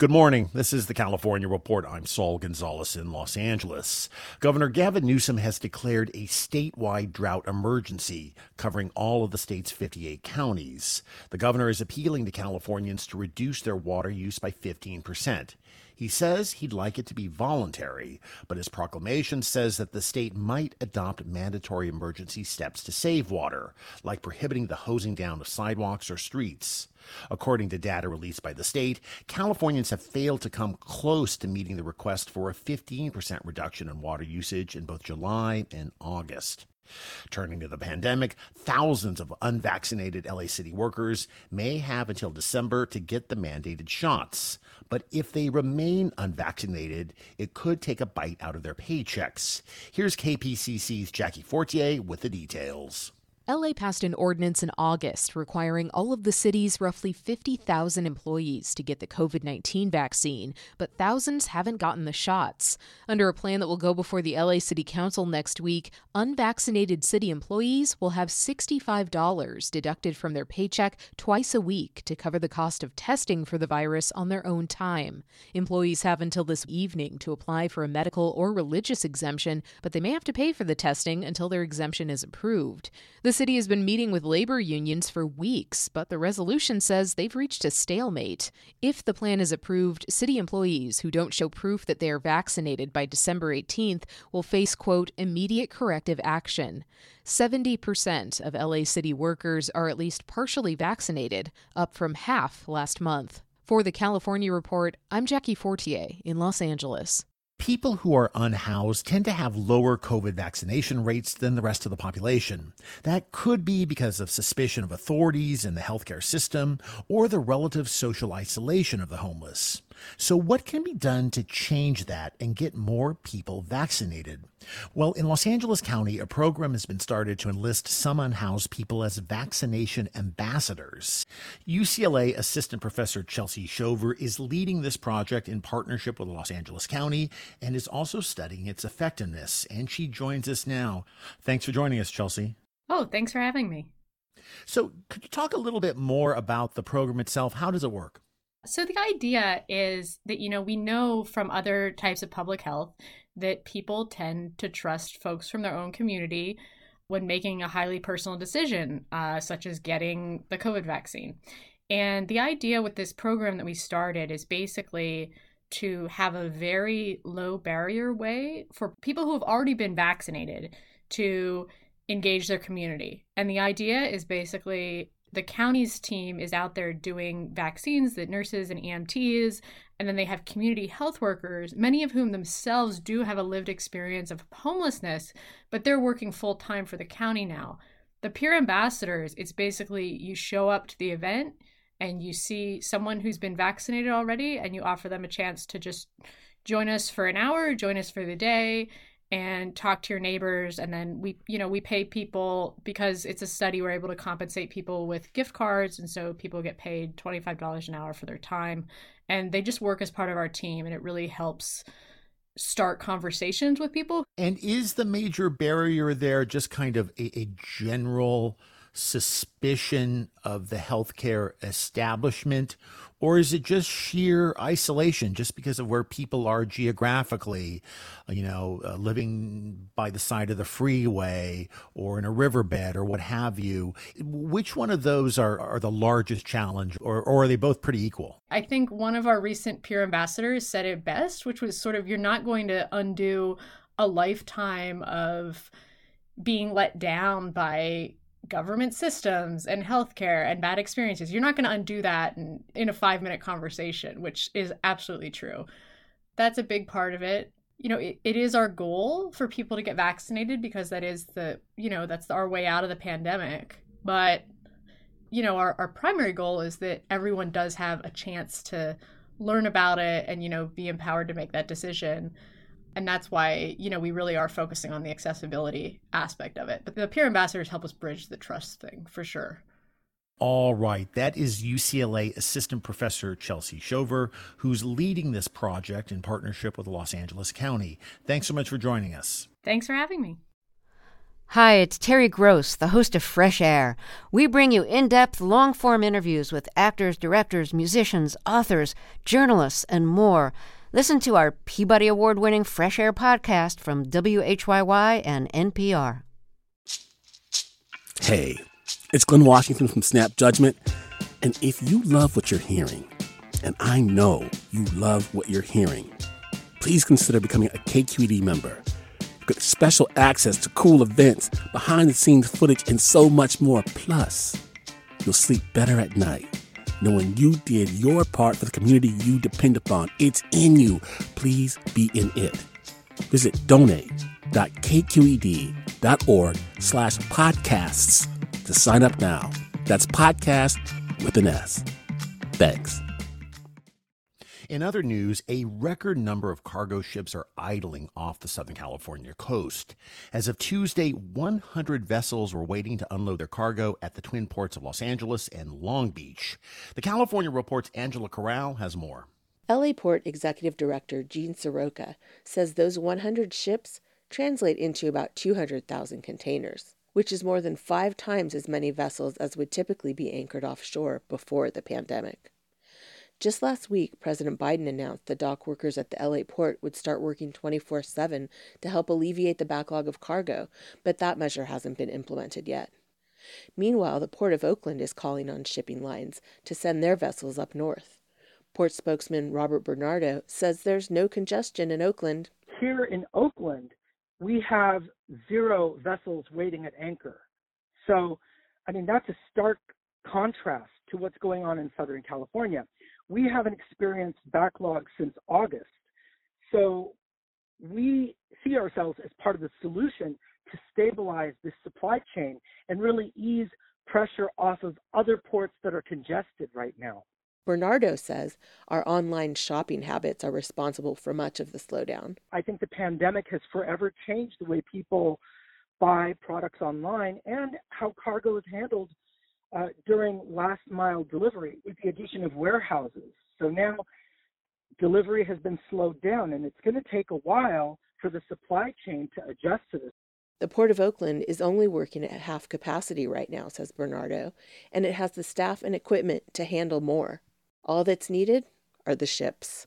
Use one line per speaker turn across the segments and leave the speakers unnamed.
Good morning. This is the California Report. I'm Saul Gonzalez in Los Angeles. Governor Gavin Newsom has declared a statewide drought emergency covering all of the state's 58 counties. The governor is appealing to Californians to reduce their water use by 15%. He says he'd like it to be voluntary, but his proclamation says that the state might adopt mandatory emergency steps to save water, like prohibiting the hosing down of sidewalks or streets. According to data released by the state, Californians have failed to come close to meeting the request for a 15% reduction in water usage in both July and August. Turning to the pandemic, thousands of unvaccinated LA City workers may have until December to get the mandated shots. But if they remain unvaccinated, it could take a bite out of their paychecks. Here's KPCC's Jackie Fortier with the details.
LA passed an ordinance in August requiring all of the city's roughly 50,000 employees to get the COVID 19 vaccine, but thousands haven't gotten the shots. Under a plan that will go before the LA City Council next week, unvaccinated city employees will have $65 deducted from their paycheck twice a week to cover the cost of testing for the virus on their own time. Employees have until this evening to apply for a medical or religious exemption, but they may have to pay for the testing until their exemption is approved. The city has been meeting with labor unions for weeks, but the resolution says they've reached a stalemate. If the plan is approved, city employees who don't show proof that they are vaccinated by December 18th will face, quote, immediate corrective action. 70% of LA city workers are at least partially vaccinated, up from half last month. For the California Report, I'm Jackie Fortier in Los Angeles
people who are unhoused tend to have lower COVID vaccination rates than the rest of the population. That could be because of suspicion of authorities in the healthcare system or the relative social isolation of the homeless. So, what can be done to change that and get more people vaccinated? Well, in Los Angeles County, a program has been started to enlist some unhoused people as vaccination ambassadors. UCLA Assistant Professor Chelsea Shover is leading this project in partnership with Los Angeles County and is also studying its effectiveness. And she joins us now. Thanks for joining us, Chelsea.
Oh, thanks for having me.
So, could you talk a little bit more about the program itself? How does it work?
So, the idea is that, you know, we know from other types of public health that people tend to trust folks from their own community when making a highly personal decision, uh, such as getting the COVID vaccine. And the idea with this program that we started is basically to have a very low barrier way for people who have already been vaccinated to engage their community. And the idea is basically the county's team is out there doing vaccines that nurses and EMTs, and then they have community health workers, many of whom themselves do have a lived experience of homelessness, but they're working full time for the county now. The peer ambassadors, it's basically you show up to the event and you see someone who's been vaccinated already and you offer them a chance to just join us for an hour, join us for the day, and talk to your neighbors and then we you know we pay people because it's a study we're able to compensate people with gift cards and so people get paid $25 an hour for their time and they just work as part of our team and it really helps start conversations with people.
And is the major barrier there just kind of a, a general suspicion of the healthcare establishment or is it just sheer isolation just because of where people are geographically, you know, uh, living by the side of the freeway or in a riverbed or what have you? Which one of those are, are the largest challenge, or, or are they both pretty equal?
I think one of our recent peer ambassadors said it best, which was sort of you're not going to undo a lifetime of being let down by government systems and healthcare and bad experiences. You're not going to undo that in, in a five minute conversation, which is absolutely true. That's a big part of it. You know, it, it is our goal for people to get vaccinated because that is the, you know, that's our way out of the pandemic. But, you know, our, our primary goal is that everyone does have a chance to learn about it and, you know, be empowered to make that decision and that's why you know we really are focusing on the accessibility aspect of it but the peer ambassadors help us bridge the trust thing for sure
all right, that is UCLA Assistant Professor Chelsea Shover, who's leading this project in partnership with Los Angeles County. Thanks so much for joining us.
Thanks for having me.
Hi, it's Terry Gross, the host of Fresh Air. We bring you in depth, long form interviews with actors, directors, musicians, authors, journalists, and more. Listen to our Peabody Award winning Fresh Air podcast from WHYY and NPR.
Hey, it's Glynn Washington from Snap Judgment. And if you love what you're hearing, and I know you love what you're hearing, please consider becoming a KQED member. You get special access to cool events, behind the scenes footage, and so much more. Plus, you'll sleep better at night knowing you did your part for the community you depend upon. It's in you. Please be in it. Visit donate.kqed.org slash podcasts to sign up now. That's podcast with an S. Thanks.
In other news, a record number of cargo ships are idling off the Southern California coast. As of Tuesday, 100 vessels were waiting to unload their cargo at the twin ports of Los Angeles and Long Beach. The California Report's Angela Corral has more.
LA Port Executive Director Gene Seroka says those 100 ships translate into about 200,000 containers, which is more than five times as many vessels as would typically be anchored offshore before the pandemic. Just last week, President Biden announced that dock workers at the LA port would start working 24 7 to help alleviate the backlog of cargo, but that measure hasn't been implemented yet. Meanwhile, the Port of Oakland is calling on shipping lines to send their vessels up north. Port spokesman Robert Bernardo says there's no congestion in Oakland.
Here in Oakland, we have zero vessels waiting at anchor. So, I mean, that's a stark contrast to what's going on in Southern California we haven't experienced backlog since August. So we see ourselves as part of the solution to stabilize this supply chain and really ease pressure off of other ports that are congested right now.
Bernardo says our online shopping habits are responsible for much of the slowdown.
I think the pandemic has forever changed the way people buy products online and how cargo is handled uh, during last mile delivery with the addition of warehouses. So now delivery has been slowed down, and it's going to take a while for the supply chain to adjust to this.
The Port of Oakland is only working at half capacity right now, says Bernardo, and it has the staff and equipment to handle more. All that's needed are the ships.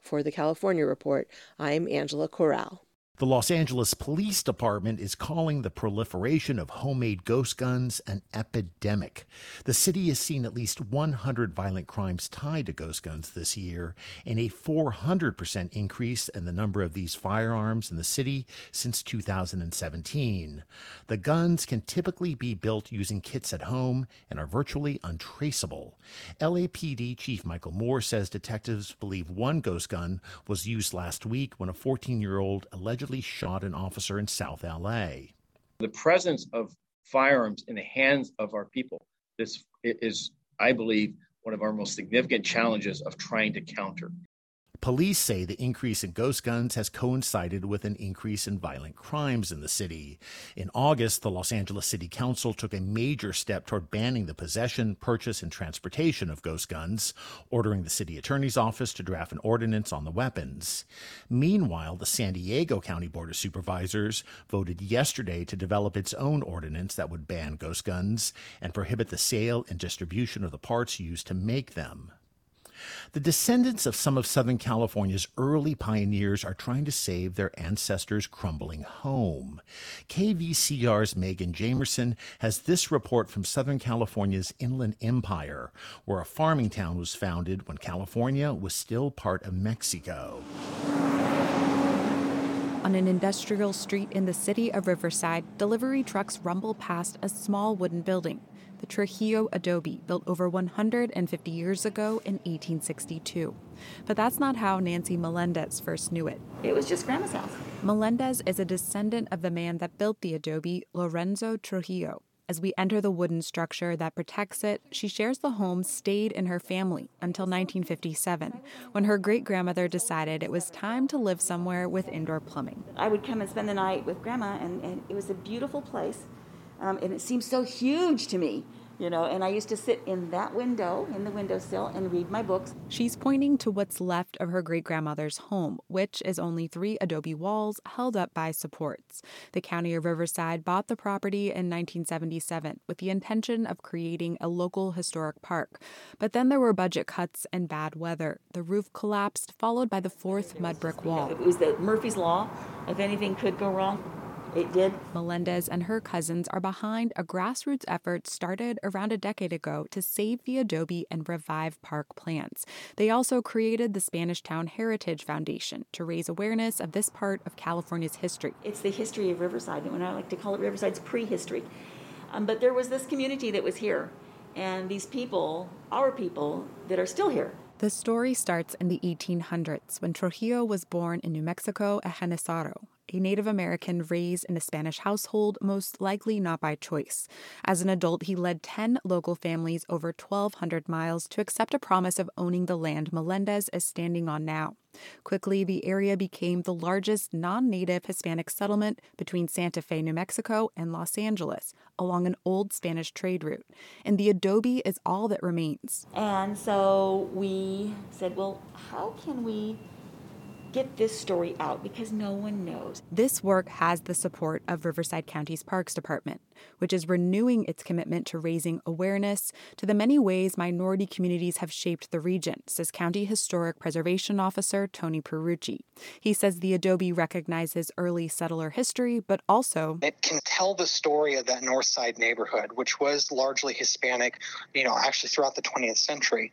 For the California Report, I'm Angela Corral.
The Los Angeles Police Department is calling the proliferation of homemade ghost guns an epidemic. The city has seen at least 100 violent crimes tied to ghost guns this year, and a 400% increase in the number of these firearms in the city since 2017. The guns can typically be built using kits at home and are virtually untraceable. LAPD Chief Michel Moore says detectives believe one ghost gun was used last week when a 14 year old allegedly allegedly shot an officer in South LA.
The presence of firearms in the hands of our people this is, I believe, one of our most significant challenges of trying to counter.
Police say the increase in ghost guns has coincided with an increase in violent crimes in the city. In August, the Los Angeles City Council took a major step toward banning the possession, purchase, and transportation of ghost guns, ordering the city attorney's office to draft an ordinance on the weapons. Meanwhile, the San Diego County Board of Supervisors voted yesterday to develop its own ordinance that would ban ghost guns and prohibit the sale and distribution of the parts used to make them. The descendants of some of Southern California's early pioneers are trying to save their ancestors' crumbling home. KVCR's Megan Jamerson has this report from Southern California's Inland Empire, where a farming town was founded when California was still part of Mexico.
On an industrial street in the city of Riverside, delivery trucks rumble past a small wooden building, the Trujillo Adobe, built over 150 years ago in 1862. But that's not how Nancy Melendez first knew it.
It was just Grandma's house.
Melendez is a descendant of the man that built the adobe, Lorenzo Trujillo. As we enter the wooden structure that protects it, she shares the home stayed in her family until 1957, when her great grandmother decided it was time to live somewhere with indoor plumbing.
I would come and spend the night with Grandma, and, and it was a beautiful place. Um, and it seemed so huge to me you know, and I used to sit in that window, in the windowsill, and read my books.
She's pointing to what's left of her great grandmother's home, which is only three adobe walls held up by supports. The county of Riverside bought the property in 1977 with the intention of creating a local historic park. But then there were budget cuts and bad weather. The roof collapsed, followed by the fourth mud brick wall.
It was the Murphy's Law. If anything could go wrong, it did.
Melendez and her cousins are behind a grassroots effort started around a decade ago to save the adobe and revive park plants. They also created the Spanish Town Heritage Foundation to raise awareness of this part of California's history.
It's the history of Riverside, and I like to call it Riverside's prehistory. Um, but there was this community that was here, and these people, our people, that are still here.
The story starts in the 1800s when Trujillo was born in New Mexico at genízaro, a Native American raised in a Spanish household, most likely not by choice. As an adult, he led 10 local families over 1,200 miles to accept a promise of owning the land Melendez is standing on now. Quickly, the area became the largest non native Hispanic settlement between Santa Fe, New Mexico, and Los Angeles along an old Spanish trade route. And the adobe is all that remains.
And so we said, well, how can we get this story out because no one knows.
This work has the support of Riverside County's Parks Department, which is renewing its commitment to raising awareness to the many ways minority communities have shaped the region, says County Historic Preservation Officer Tony Perucci. He says the adobe recognizes early settler history, but also
it can tell the story of that North Side neighborhood, which was largely Hispanic, you know, actually throughout the 20th century.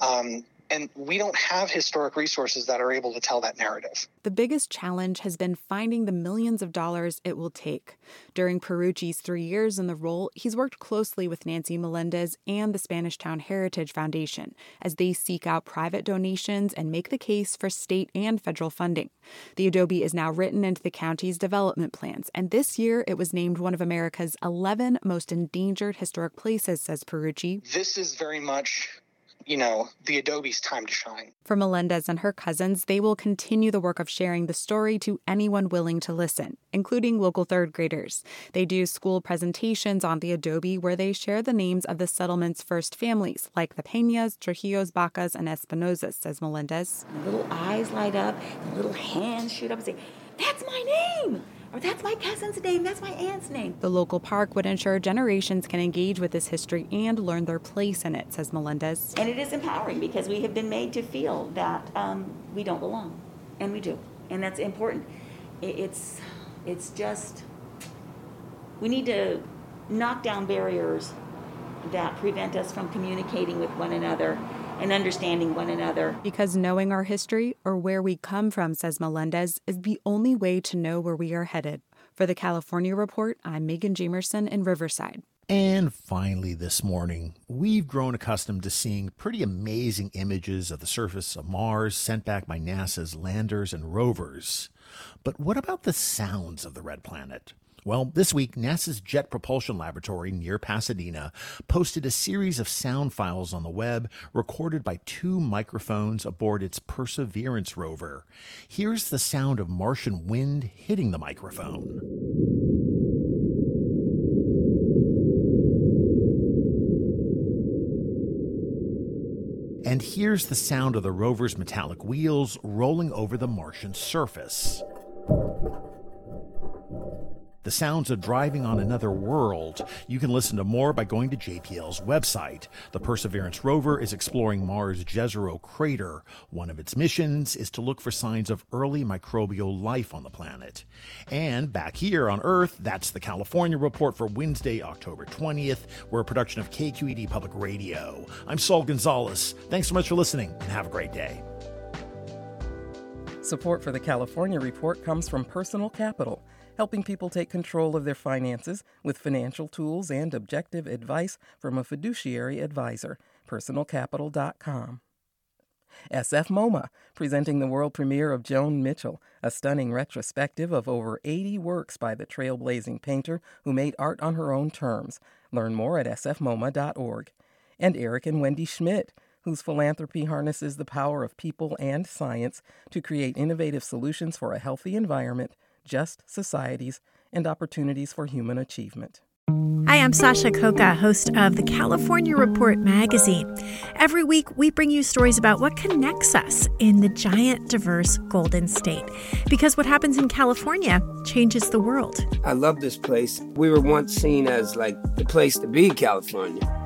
Um, and we don't have historic resources that are able to tell that narrative.
The biggest challenge has been finding the millions of dollars it will take. During Perucci's three years in the role, he's worked closely with Nancy Melendez and the Spanish Town Heritage Foundation as they seek out private donations and make the case for state and federal funding. The Adobe is now written into the county's development plans, and this year it was named one of America's 11 most endangered historic places, says Perucci.
This is very much you know, the Adobe's time to shine.
For Melendez and her cousins, they will continue the work of sharing the story to anyone willing to listen, including local third graders. They do school presentations on the Adobe where they share the names of the settlement's first families, like the Peñas, Trujillos, Bacas, and Espinosas, says Melendez.
Little eyes light up, little hands shoot up and say, That's my name! Or that's my cousin's name, that's my aunt's name.
The local park would ensure generations can engage with this history and learn their place in it, says Melendez.
And it is empowering because we have been made to feel that um, we don't belong, and we do, and that's important. It's it's just we need to knock down barriers that prevent us from communicating with one another and understanding one another.
Because knowing our history or where we come from, says Melendez, is the only way to know where we are headed. For the California Report, I'm Megan Jamerson in Riverside.
And finally, this morning, we've grown accustomed to seeing pretty amazing images of the surface of Mars sent back by NASA's landers and rovers. But what about the sounds of the red planet? Well, this week, NASA's Jet Propulsion Laboratory near Pasadena posted a series of sound files on the web recorded by two microphones aboard its Perseverance rover. Here's the sound of Martian wind hitting the microphone. And here's the sound of the rover's metallic wheels rolling over the Martian surface the sounds of driving on another world. You can listen to more by going to JPL's website. The Perseverance rover is exploring Mars' Jezero crater. One of its missions is to look for signs of early microbial life on the planet. And back here on Earth, that's the California Report for Wednesday, October 20th. We're a production of KQED Public Radio. I'm Saul Gonzalez. Thanks so much for listening and have a great day.
Support for the California Report comes from Personal Capital, helping people take control of their finances with financial tools and objective advice from a fiduciary advisor. PersonalCapital.com. SF MoMA, presenting the world premiere of Joan Mitchell, a stunning retrospective of over 80 works by the trailblazing painter who made art on her own terms. Learn more at sfmoma.org. And Eric and Wendy Schmidt, whose philanthropy harnesses the power of people and science to create innovative solutions for a healthy environment, just societies, and opportunities for human achievement.
Hi, I'm Sasha Khokha, host of the California Report magazine. Every week, we bring you stories about what connects us in the giant, diverse Golden State. Because what happens in California changes the world.
I love this place. We were once seen as like the place to be, California.